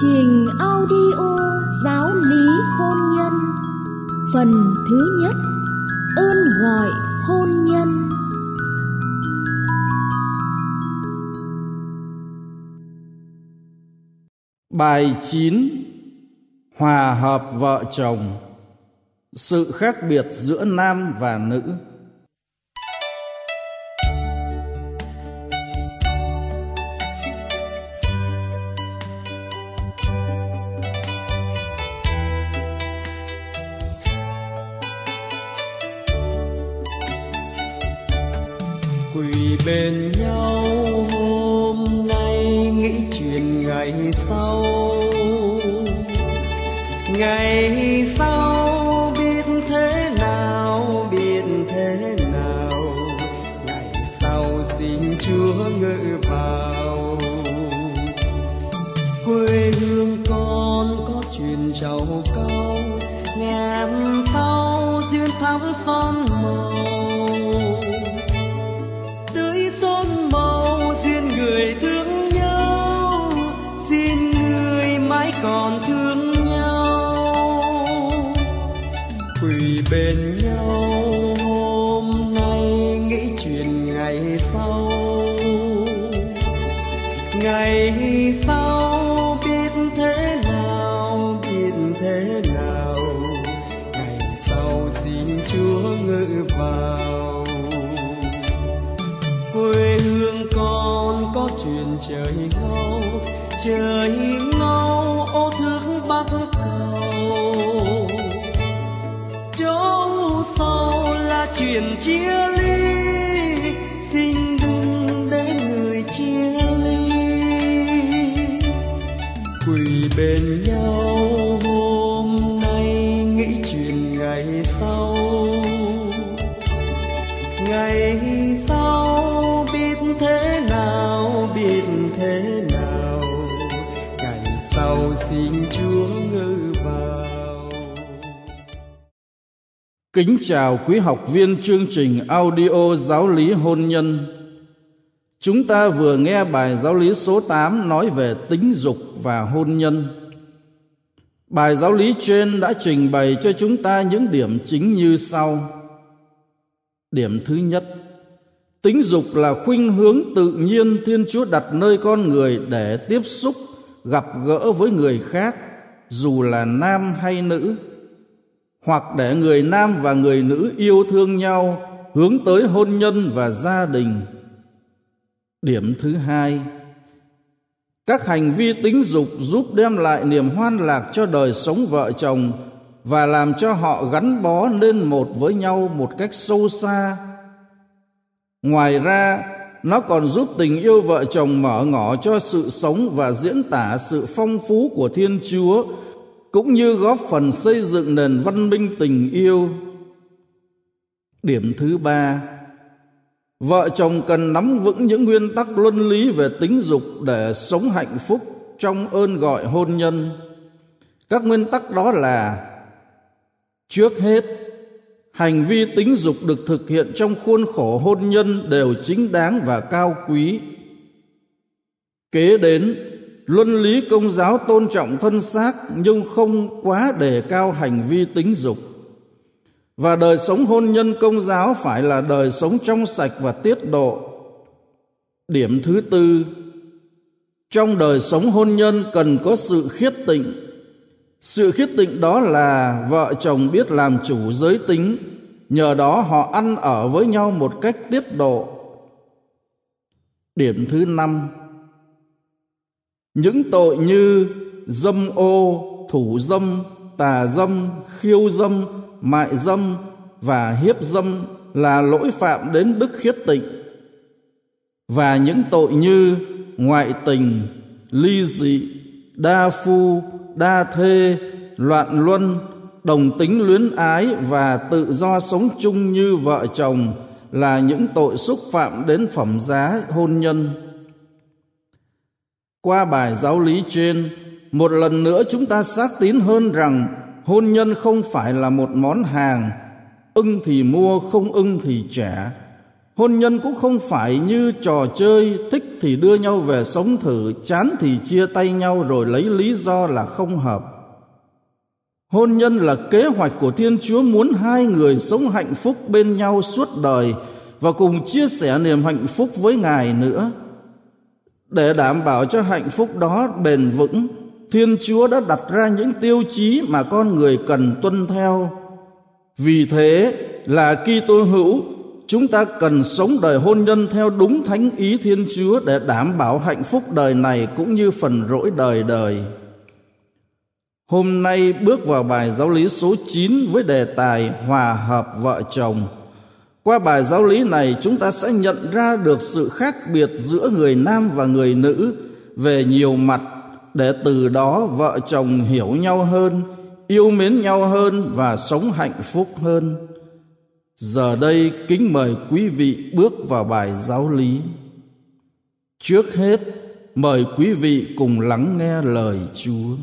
trình audio giáo lý hôn nhân. Phần thứ nhất, Ơn gọi hôn nhân. Bài 9 Hòa hợp vợ chồng. Sự khác biệt giữa nam và nữ. Vì bên nhau hôm nay nghĩ chuyện ngày sau. Ngày sau biết thế nào, biết thế nào. Ngày sau xin chúa ngự vào. Quê hương con có chuyện trầu cao ngàn sau duyên thắm son màu. Bên nhau. Hôm nay nghĩ chuyện ngày sau. Ngày sau biết thế nào, biết thế nào. Ngày sau xin chúa ngự vào. Quê hương con có chuyện trời ngâu chờ chuyện chia ly xin đừng để người chia ly. Quỳ bên nhau hôm nay nghĩ chuyện ngày sau. Ngày sau biết thế nào, biết thế nào. Ngày sau xin chúa ngự vào. Kính chào quý học viên chương trình audio giáo lý hôn nhân. Chúng ta vừa nghe bài giáo lý số 8 nói về tính dục và hôn nhân. Bài giáo lý trên đã trình bày cho chúng ta những điểm chính như sau. Điểm thứ nhất, tính dục là khuynh hướng tự nhiên Thiên Chúa đặt nơi con người để tiếp xúc, gặp gỡ với người khác, dù là nam hay nữ hoặc để người nam và người nữ yêu thương nhau hướng tới hôn nhân và gia đình. Điểm thứ hai, các hành vi tính dục giúp đem lại niềm hoan lạc cho đời sống vợ chồng và làm cho họ gắn bó lên một với nhau một cách sâu xa. Ngoài ra, nó còn giúp tình yêu vợ chồng mở ngỏ cho sự sống và diễn tả sự phong phú của thiên chúa cũng như góp phần xây dựng nền văn minh tình yêu. Điểm thứ ba, vợ chồng cần nắm vững những nguyên tắc luân lý về tính dục để sống hạnh phúc trong ơn gọi hôn nhân. Các nguyên tắc đó là trước hết, hành vi tính dục được thực hiện trong khuôn khổ hôn nhân đều chính đáng và cao quý. Kế đến, luân lý công giáo tôn trọng thân xác nhưng không quá đề cao hành vi tính dục. Và đời sống hôn nhân công giáo phải là đời sống trong sạch và tiết độ. Điểm thứ tư, trong đời sống hôn nhân cần có sự khiết tịnh. Sự khiết tịnh đó là vợ chồng biết làm chủ giới tính, nhờ đó họ ăn ở với nhau một cách tiết độ. Điểm thứ năm những tội như dâm ô, thủ dâm, tà dâm, khiêu dâm, mại dâm và hiếp dâm là lỗi phạm đến đức khiết tịnh. Và những tội như ngoại tình, ly dị, đa phu, đa thê, loạn luân, đồng tính luyến ái và tự do sống chung như vợ chồng là những tội xúc phạm đến phẩm giá hôn nhân. Qua bài giáo lý trên, một lần nữa chúng ta xác tín hơn rằng hôn nhân không phải là một món hàng, ưng thì mua, không ưng thì trả, Hôn nhân cũng không phải như trò chơi thích thì đưa nhau về sống thử, chán thì chia tay nhau rồi lấy lý do là không hợp. Hôn nhân là kế hoạch của Thiên Chúa muốn hai người sống hạnh phúc bên nhau suốt đời và cùng chia sẻ niềm hạnh phúc với Ngài nữa. Để đảm bảo cho hạnh phúc đó bền vững, Thiên Chúa đã đặt ra những tiêu chí mà con người cần tuân theo. Vì thế là Kitô hữu, chúng ta cần sống đời hôn nhân theo đúng thánh ý Thiên Chúa để đảm bảo hạnh phúc đời này cũng như phần rỗi đời đời. Hôm nay bước vào bài giáo lý số 9 với đề tài hòa hợp vợ chồng. Qua bài giáo lý này chúng ta sẽ nhận ra được sự khác biệt giữa người nam và người nữ về nhiều mặt để từ đó vợ chồng hiểu nhau hơn, yêu mến nhau hơn và sống hạnh phúc hơn. Giờ đây kính mời quý vị bước vào bài giáo lý. Trước hết, mời quý vị cùng lắng nghe lời Chúa.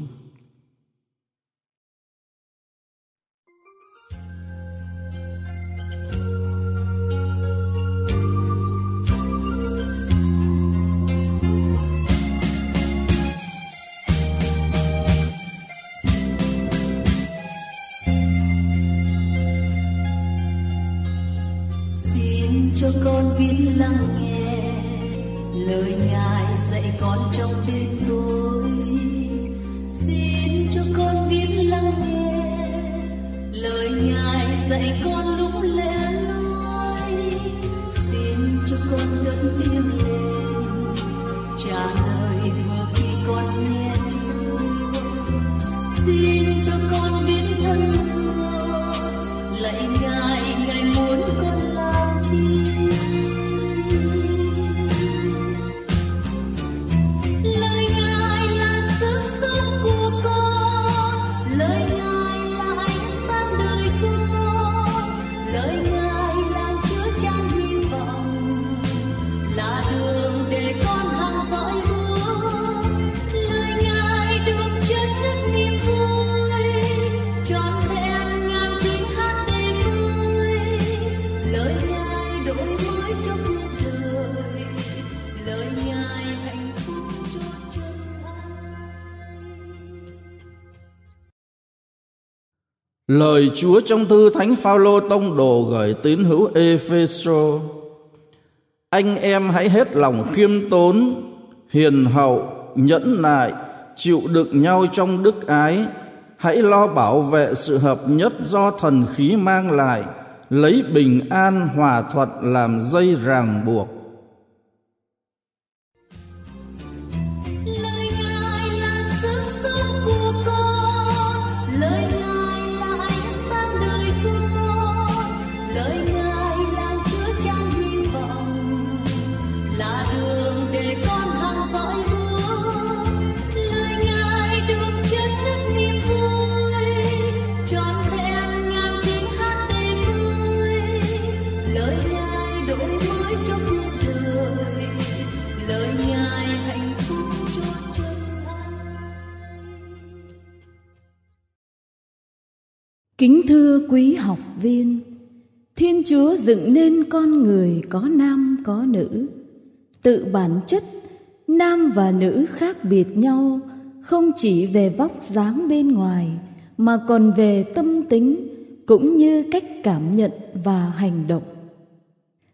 Con biết lắng nghe. Lời ngài dạy con trong đêm tối. Xin cho con biết lắng nghe. Lời ngài dạy con lúc lẽ nói. xin cho con cất tiếng lên. Trả lời Lời Chúa trong thư Thánh Phaolô tông đồ gửi tín hữu Epheso. Anh em hãy hết lòng khiêm tốn, hiền hậu, nhẫn nại, chịu đựng nhau trong đức ái, hãy lo bảo vệ sự hợp nhất do thần khí mang lại, lấy bình an hòa thuận làm dây ràng buộc quý học viên, Thiên Chúa dựng nên con người có nam có nữ. Tự bản chất, nam và nữ khác biệt nhau không chỉ về vóc dáng bên ngoài mà còn về tâm tính cũng như cách cảm nhận và hành động.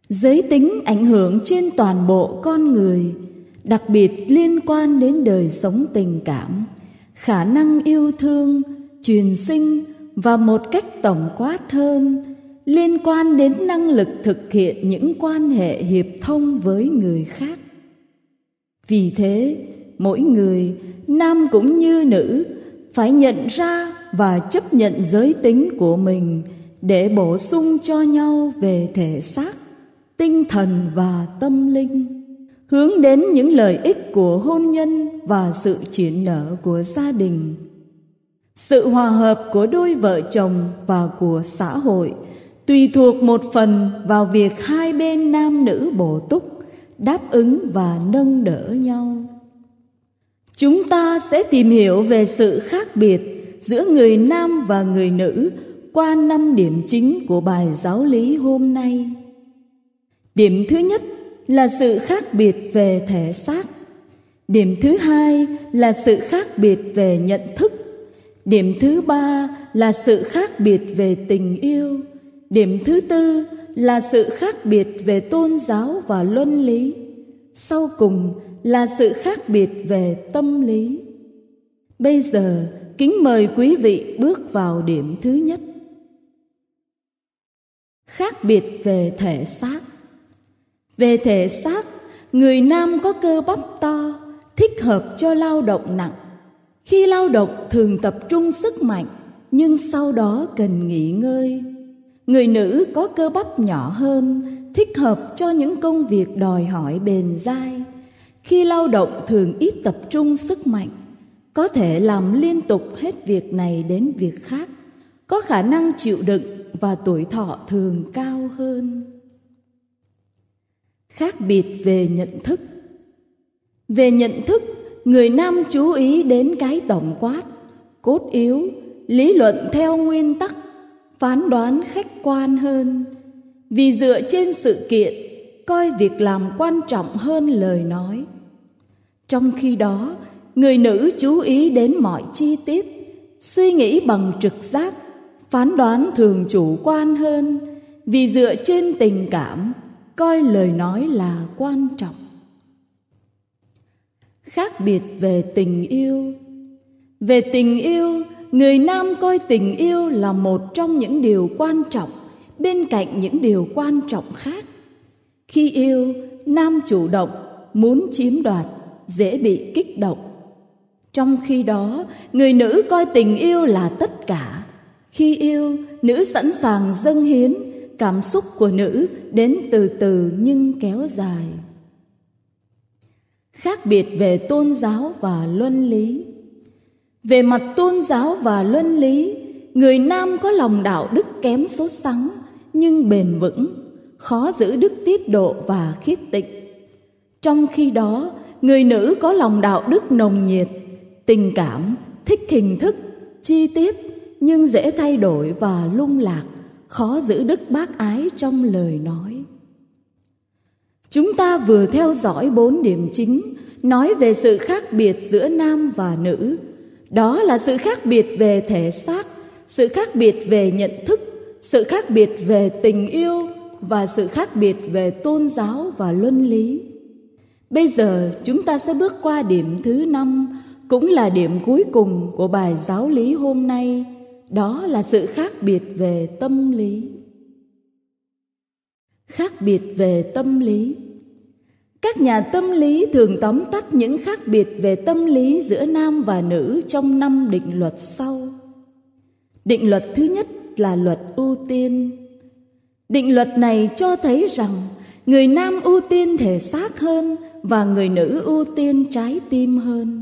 Giới tính ảnh hưởng trên toàn bộ con người, đặc biệt liên quan đến đời sống tình cảm, khả năng yêu thương, truyền sinh và một cách tổng quát hơn, liên quan đến năng lực thực hiện những quan hệ hiệp thông với người khác. Vì thế, mỗi người, nam cũng như nữ, phải nhận ra và chấp nhận giới tính của mình để bổ sung cho nhau về thể xác, tinh thần và tâm linh, hướng đến những lợi ích của hôn nhân và sự triển nở của gia đình sự hòa hợp của đôi vợ chồng và của xã hội tùy thuộc một phần vào việc hai bên nam nữ bổ túc, đáp ứng và nâng đỡ nhau. Chúng ta sẽ tìm hiểu về sự khác biệt giữa người nam và người nữ qua năm điểm chính của bài giáo lý hôm nay. Điểm thứ nhất là sự khác biệt về thể xác. Điểm thứ hai là sự khác biệt về nhận thức điểm thứ ba là sự khác biệt về tình yêu. Điểm thứ tư là sự khác biệt về tôn giáo và luân lý. Sau cùng là sự khác biệt về tâm lý. Bây giờ, kính mời quý vị bước vào điểm thứ nhất. Khác biệt về thể xác. Về thể xác, người nam có cơ bắp to, thích hợp cho lao động nặng khi lao động thường tập trung sức mạnh, nhưng sau đó cần nghỉ ngơi. Người nữ có cơ bắp nhỏ hơn, thích hợp cho những công việc đòi hỏi bền dai. Khi lao động thường ít tập trung sức mạnh, có thể làm liên tục hết việc này đến việc khác, có khả năng chịu đựng và tuổi thọ thường cao hơn. Khác biệt về nhận thức. Về nhận thức người nam chú ý đến cái tổng quát, cốt yếu, lý luận theo nguyên tắc, phán đoán khách quan hơn. Vì dựa trên sự kiện, coi việc làm quan trọng hơn lời nói. Trong khi đó, người nữ chú ý đến mọi chi tiết, suy nghĩ bằng trực giác, phán đoán thường chủ quan hơn. Vì dựa trên tình cảm, coi lời nói là quan trọng khác biệt về tình yêu. Về tình yêu, người nam coi tình yêu là một trong những điều quan trọng, bên cạnh những điều quan trọng khác. Khi yêu, nam chủ động, muốn chiếm đoạt, dễ bị kích động. Trong khi đó, người nữ coi tình yêu là tất cả. Khi yêu, nữ sẵn sàng dâng hiến, cảm xúc của nữ đến từ từ nhưng kéo dài khác biệt về tôn giáo và luân lý. Về mặt tôn giáo và luân lý, người nam có lòng đạo đức kém số sắng, nhưng bền vững, khó giữ đức tiết độ và khiết tịnh. Trong khi đó, người nữ có lòng đạo đức nồng nhiệt, tình cảm, thích hình thức, chi tiết, nhưng dễ thay đổi và lung lạc, khó giữ đức bác ái trong lời nói chúng ta vừa theo dõi bốn điểm chính, nói về sự khác biệt giữa nam và nữ. Đó là sự khác biệt về thể xác, sự khác biệt về nhận thức, sự khác biệt về tình yêu và sự khác biệt về tôn giáo và luân lý. Bây giờ, chúng ta sẽ bước qua điểm thứ năm, cũng là điểm cuối cùng của bài giáo lý hôm nay. Đó là sự khác biệt về tâm lý khác biệt về tâm lý. Các nhà tâm lý thường tóm tắt những khác biệt về tâm lý giữa nam và nữ trong năm định luật sau. Định luật thứ nhất là luật ưu tiên. Định luật này cho thấy rằng người nam ưu tiên thể xác hơn và người nữ ưu tiên trái tim hơn.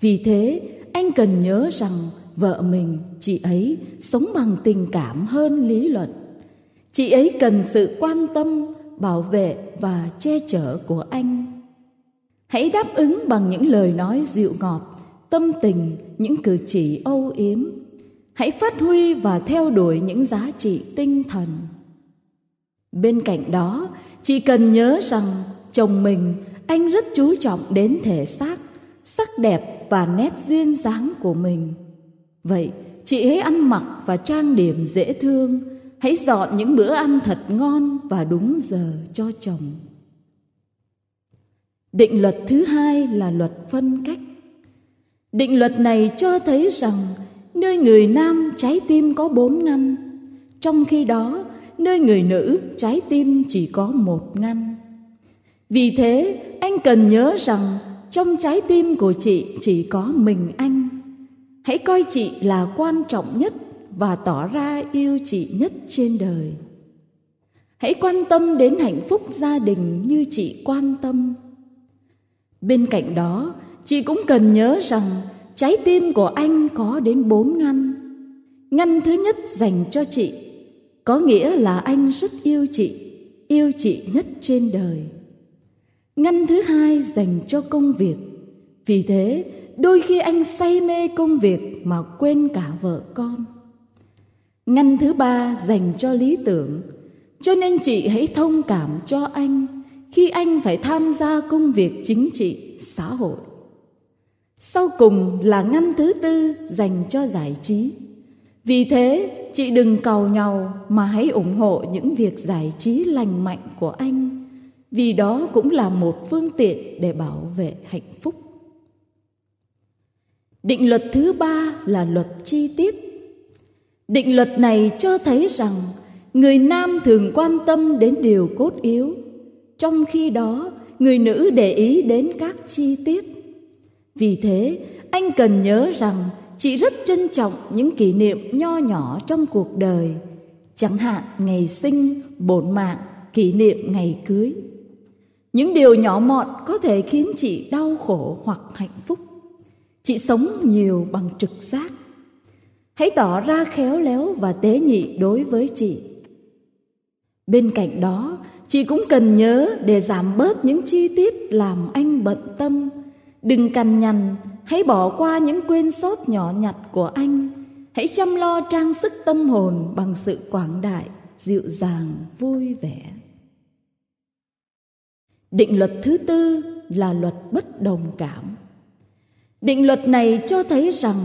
Vì thế, anh cần nhớ rằng vợ mình, chị ấy sống bằng tình cảm hơn lý luận chị ấy cần sự quan tâm, bảo vệ và che chở của anh. Hãy đáp ứng bằng những lời nói dịu ngọt, tâm tình, những cử chỉ âu yếm. Hãy phát huy và theo đuổi những giá trị tinh thần. Bên cạnh đó, chị cần nhớ rằng chồng mình, anh rất chú trọng đến thể xác, sắc đẹp và nét duyên dáng của mình. Vậy, chị hãy ăn mặc và trang điểm dễ thương hãy dọn những bữa ăn thật ngon và đúng giờ cho chồng. Định luật thứ hai là luật phân cách. Định luật này cho thấy rằng nơi người nam trái tim có bốn ngăn, trong khi đó nơi người nữ trái tim chỉ có một ngăn. Vì thế, anh cần nhớ rằng trong trái tim của chị chỉ có mình anh. Hãy coi chị là quan trọng nhất và tỏ ra yêu chị nhất trên đời. Hãy quan tâm đến hạnh phúc gia đình như chị quan tâm. Bên cạnh đó, chị cũng cần nhớ rằng trái tim của anh có đến bốn ngăn. Ngăn thứ nhất dành cho chị, có nghĩa là anh rất yêu chị yêu chị nhất trên đời. Ngăn thứ hai dành cho công việc, vì thế đôi khi anh say mê công việc mà quên cả vợ con ngăn thứ ba dành cho lý tưởng. Cho nên chị hãy thông cảm cho anh khi anh phải tham gia công việc chính trị, xã hội. Sau cùng là ngăn thứ tư dành cho giải trí. Vì thế, chị đừng cầu nhau mà hãy ủng hộ những việc giải trí lành mạnh của anh. Vì đó cũng là một phương tiện để bảo vệ hạnh phúc. Định luật thứ ba là luật chi tiết định luật này cho thấy rằng người nam thường quan tâm đến điều cốt yếu. Trong khi đó, người nữ để ý đến các chi tiết. Vì thế, anh cần nhớ rằng chị rất trân trọng những kỷ niệm nho nhỏ trong cuộc đời. Chẳng hạn ngày sinh, bổn mạng, kỷ niệm ngày cưới. Những điều nhỏ mọn có thể khiến chị đau khổ hoặc hạnh phúc. Chị sống nhiều bằng trực giác hãy tỏ ra khéo léo và tế nhị đối với chị. Bên cạnh đó, chị cũng cần nhớ để giảm bớt những chi tiết làm anh bận tâm. Đừng cằn nhằn, hãy bỏ qua những quên sót nhỏ nhặt của anh. Hãy chăm lo trang sức tâm hồn bằng sự quảng đại, dịu dàng, vui vẻ. Định luật thứ tư là luật bất đồng cảm. Định luật này cho thấy rằng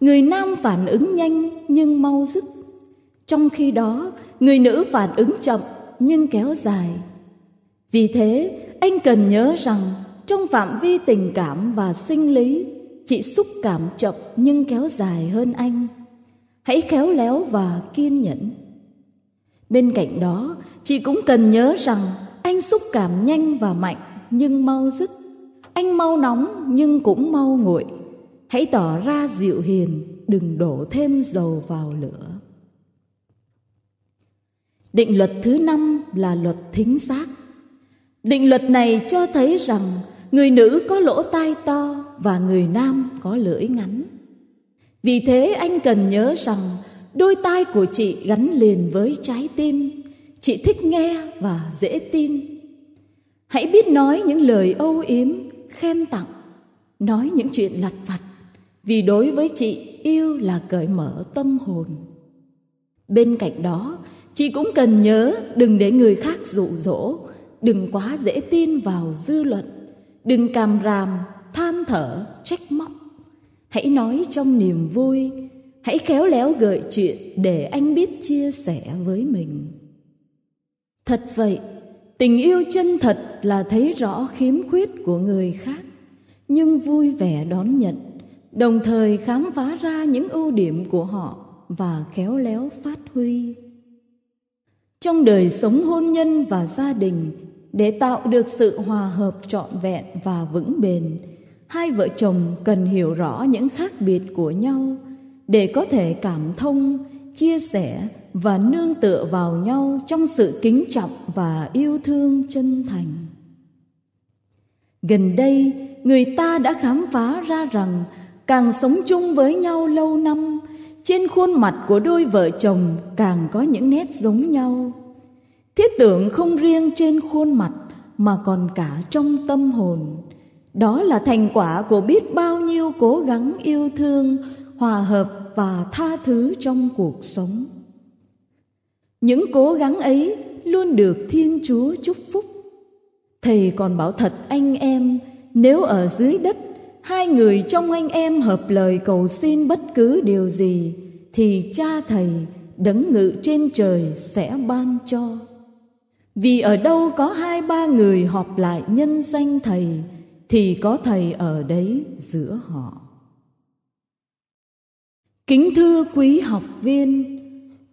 người nam phản ứng nhanh nhưng mau dứt. Trong khi đó, người nữ phản ứng chậm nhưng kéo dài. Vì thế, anh cần nhớ rằng trong phạm vi tình cảm và sinh lý, chị xúc cảm chậm nhưng kéo dài hơn anh. Hãy khéo léo và kiên nhẫn. Bên cạnh đó, chị cũng cần nhớ rằng anh xúc cảm nhanh và mạnh nhưng mau dứt. Anh mau nóng nhưng cũng mau nguội hãy tỏ ra dịu hiền, đừng đổ thêm dầu vào lửa. Định luật thứ năm là luật thính giác. Định luật này cho thấy rằng người nữ có lỗ tai to và người nam có lưỡi ngắn. Vì thế anh cần nhớ rằng đôi tai của chị gắn liền với trái tim. Chị thích nghe và dễ tin. Hãy biết nói những lời âu yếm, khen tặng, nói những chuyện lặt vặt vì đối với chị, yêu là cởi mở tâm hồn. Bên cạnh đó, chị cũng cần nhớ đừng để người khác dụ dỗ. Đừng quá dễ tin vào dư luận. Đừng càm ràm, than thở, trách móc. Hãy nói trong niềm vui. Hãy khéo léo gợi chuyện để anh biết chia sẻ với mình. Thật vậy, tình yêu chân thật là thấy rõ khiếm khuyết của người khác, nhưng vui vẻ đón nhận đồng thời khám phá ra những ưu điểm của họ và khéo léo phát huy. Trong đời sống hôn nhân và gia đình, để tạo được sự hòa hợp trọn vẹn và vững bền, hai vợ chồng cần hiểu rõ những khác biệt của nhau để có thể cảm thông, chia sẻ và nương tựa vào nhau trong sự kính trọng và yêu thương chân thành. Gần đây, người ta đã khám phá ra rằng càng sống chung với nhau lâu năm, trên khuôn mặt của đôi vợ chồng càng có những nét giống nhau. Thiết tưởng không riêng trên khuôn mặt mà còn cả trong tâm hồn. Đó là thành quả của biết bao nhiêu cố gắng yêu thương, hòa hợp và tha thứ trong cuộc sống. Những cố gắng ấy luôn được thiên chúa chúc phúc. Thầy còn bảo thật anh em, nếu ở dưới đất hai người trong anh em hợp lời cầu xin bất cứ điều gì, thì cha thầy đấng ngự trên trời sẽ ban cho. Vì ở đâu có hai ba người họp lại nhân danh thầy, thì có thầy ở đấy giữa họ. Kính thưa quý học viên,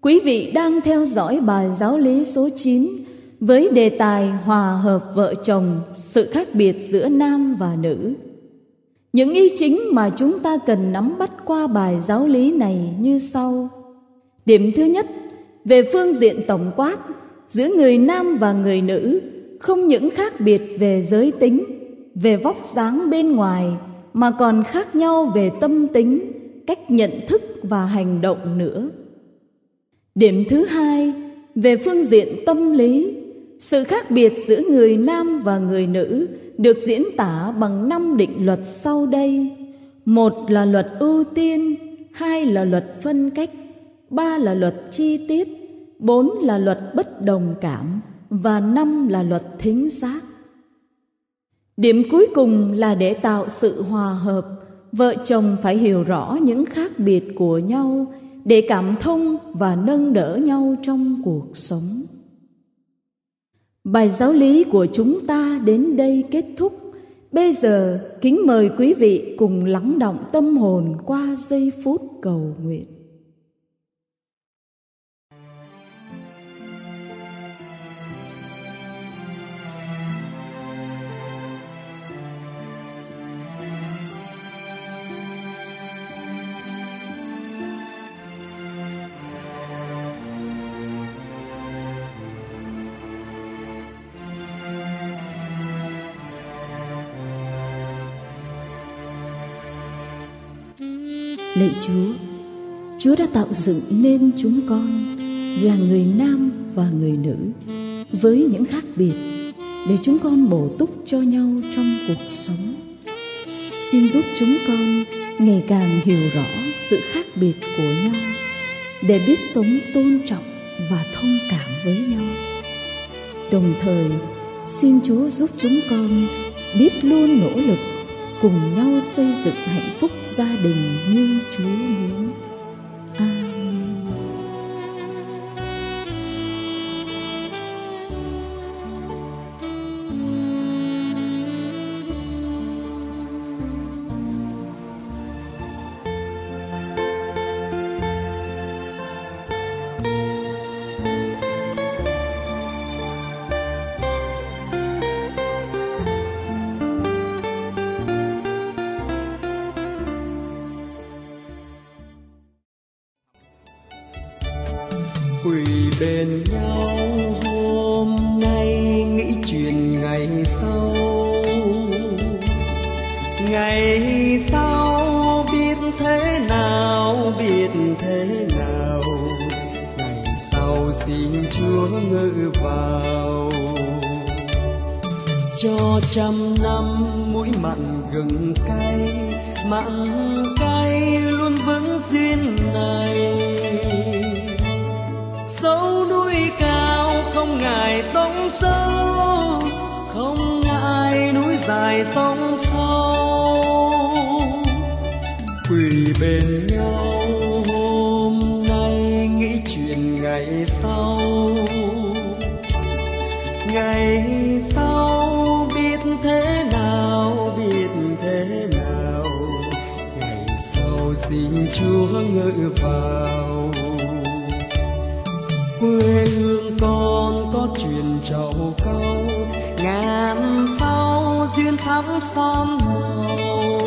quý vị đang theo dõi bài giáo lý số 9 với đề tài hòa hợp vợ chồng, sự khác biệt giữa nam và nữ những ý chính mà chúng ta cần nắm bắt qua bài giáo lý này như sau. Điểm thứ nhất, về phương diện tổng quát giữa người nam và người nữ, không những khác biệt về giới tính, về vóc dáng bên ngoài, mà còn khác nhau về tâm tính, cách nhận thức và hành động nữa. Điểm thứ hai, về phương diện tâm lý, sự khác biệt giữa người nam và người nữ được diễn tả bằng năm định luật sau đây một là luật ưu tiên hai là luật phân cách ba là luật chi tiết bốn là luật bất đồng cảm và năm là luật thính giác. Điểm cuối cùng là để tạo sự hòa hợp, vợ chồng phải hiểu rõ những khác biệt của nhau để cảm thông và nâng đỡ nhau trong cuộc sống. Bài giáo lý của chúng ta đến đây kết thúc. Bây giờ, kính mời quý vị cùng lắng động tâm hồn qua giây phút cầu nguyện. Lạy Chúa, Chúa đã tạo dựng nên chúng con là người nam và người nữ với những khác biệt để chúng con bổ túc cho nhau trong cuộc sống. Xin giúp chúng con ngày càng hiểu rõ sự khác biệt của nhau để biết sống tôn trọng và thông cảm với nhau. Đồng thời, xin Chúa giúp chúng con biết luôn nỗ lực cùng nhau xây dựng hạnh phúc gia đình như Chúa muốn. Chúa ngự vào. Cho trăm năm mũi mặn gừng cay, mặn cay luôn vững duyên này. Dẫu núi cao không ngại sóng sâu, không ngại núi dài sóng sâu. Quỳ bên nhau. Chúa ngự vào. Quê hương con có truyền trầu câu ngàn sao duyên thắm son màu.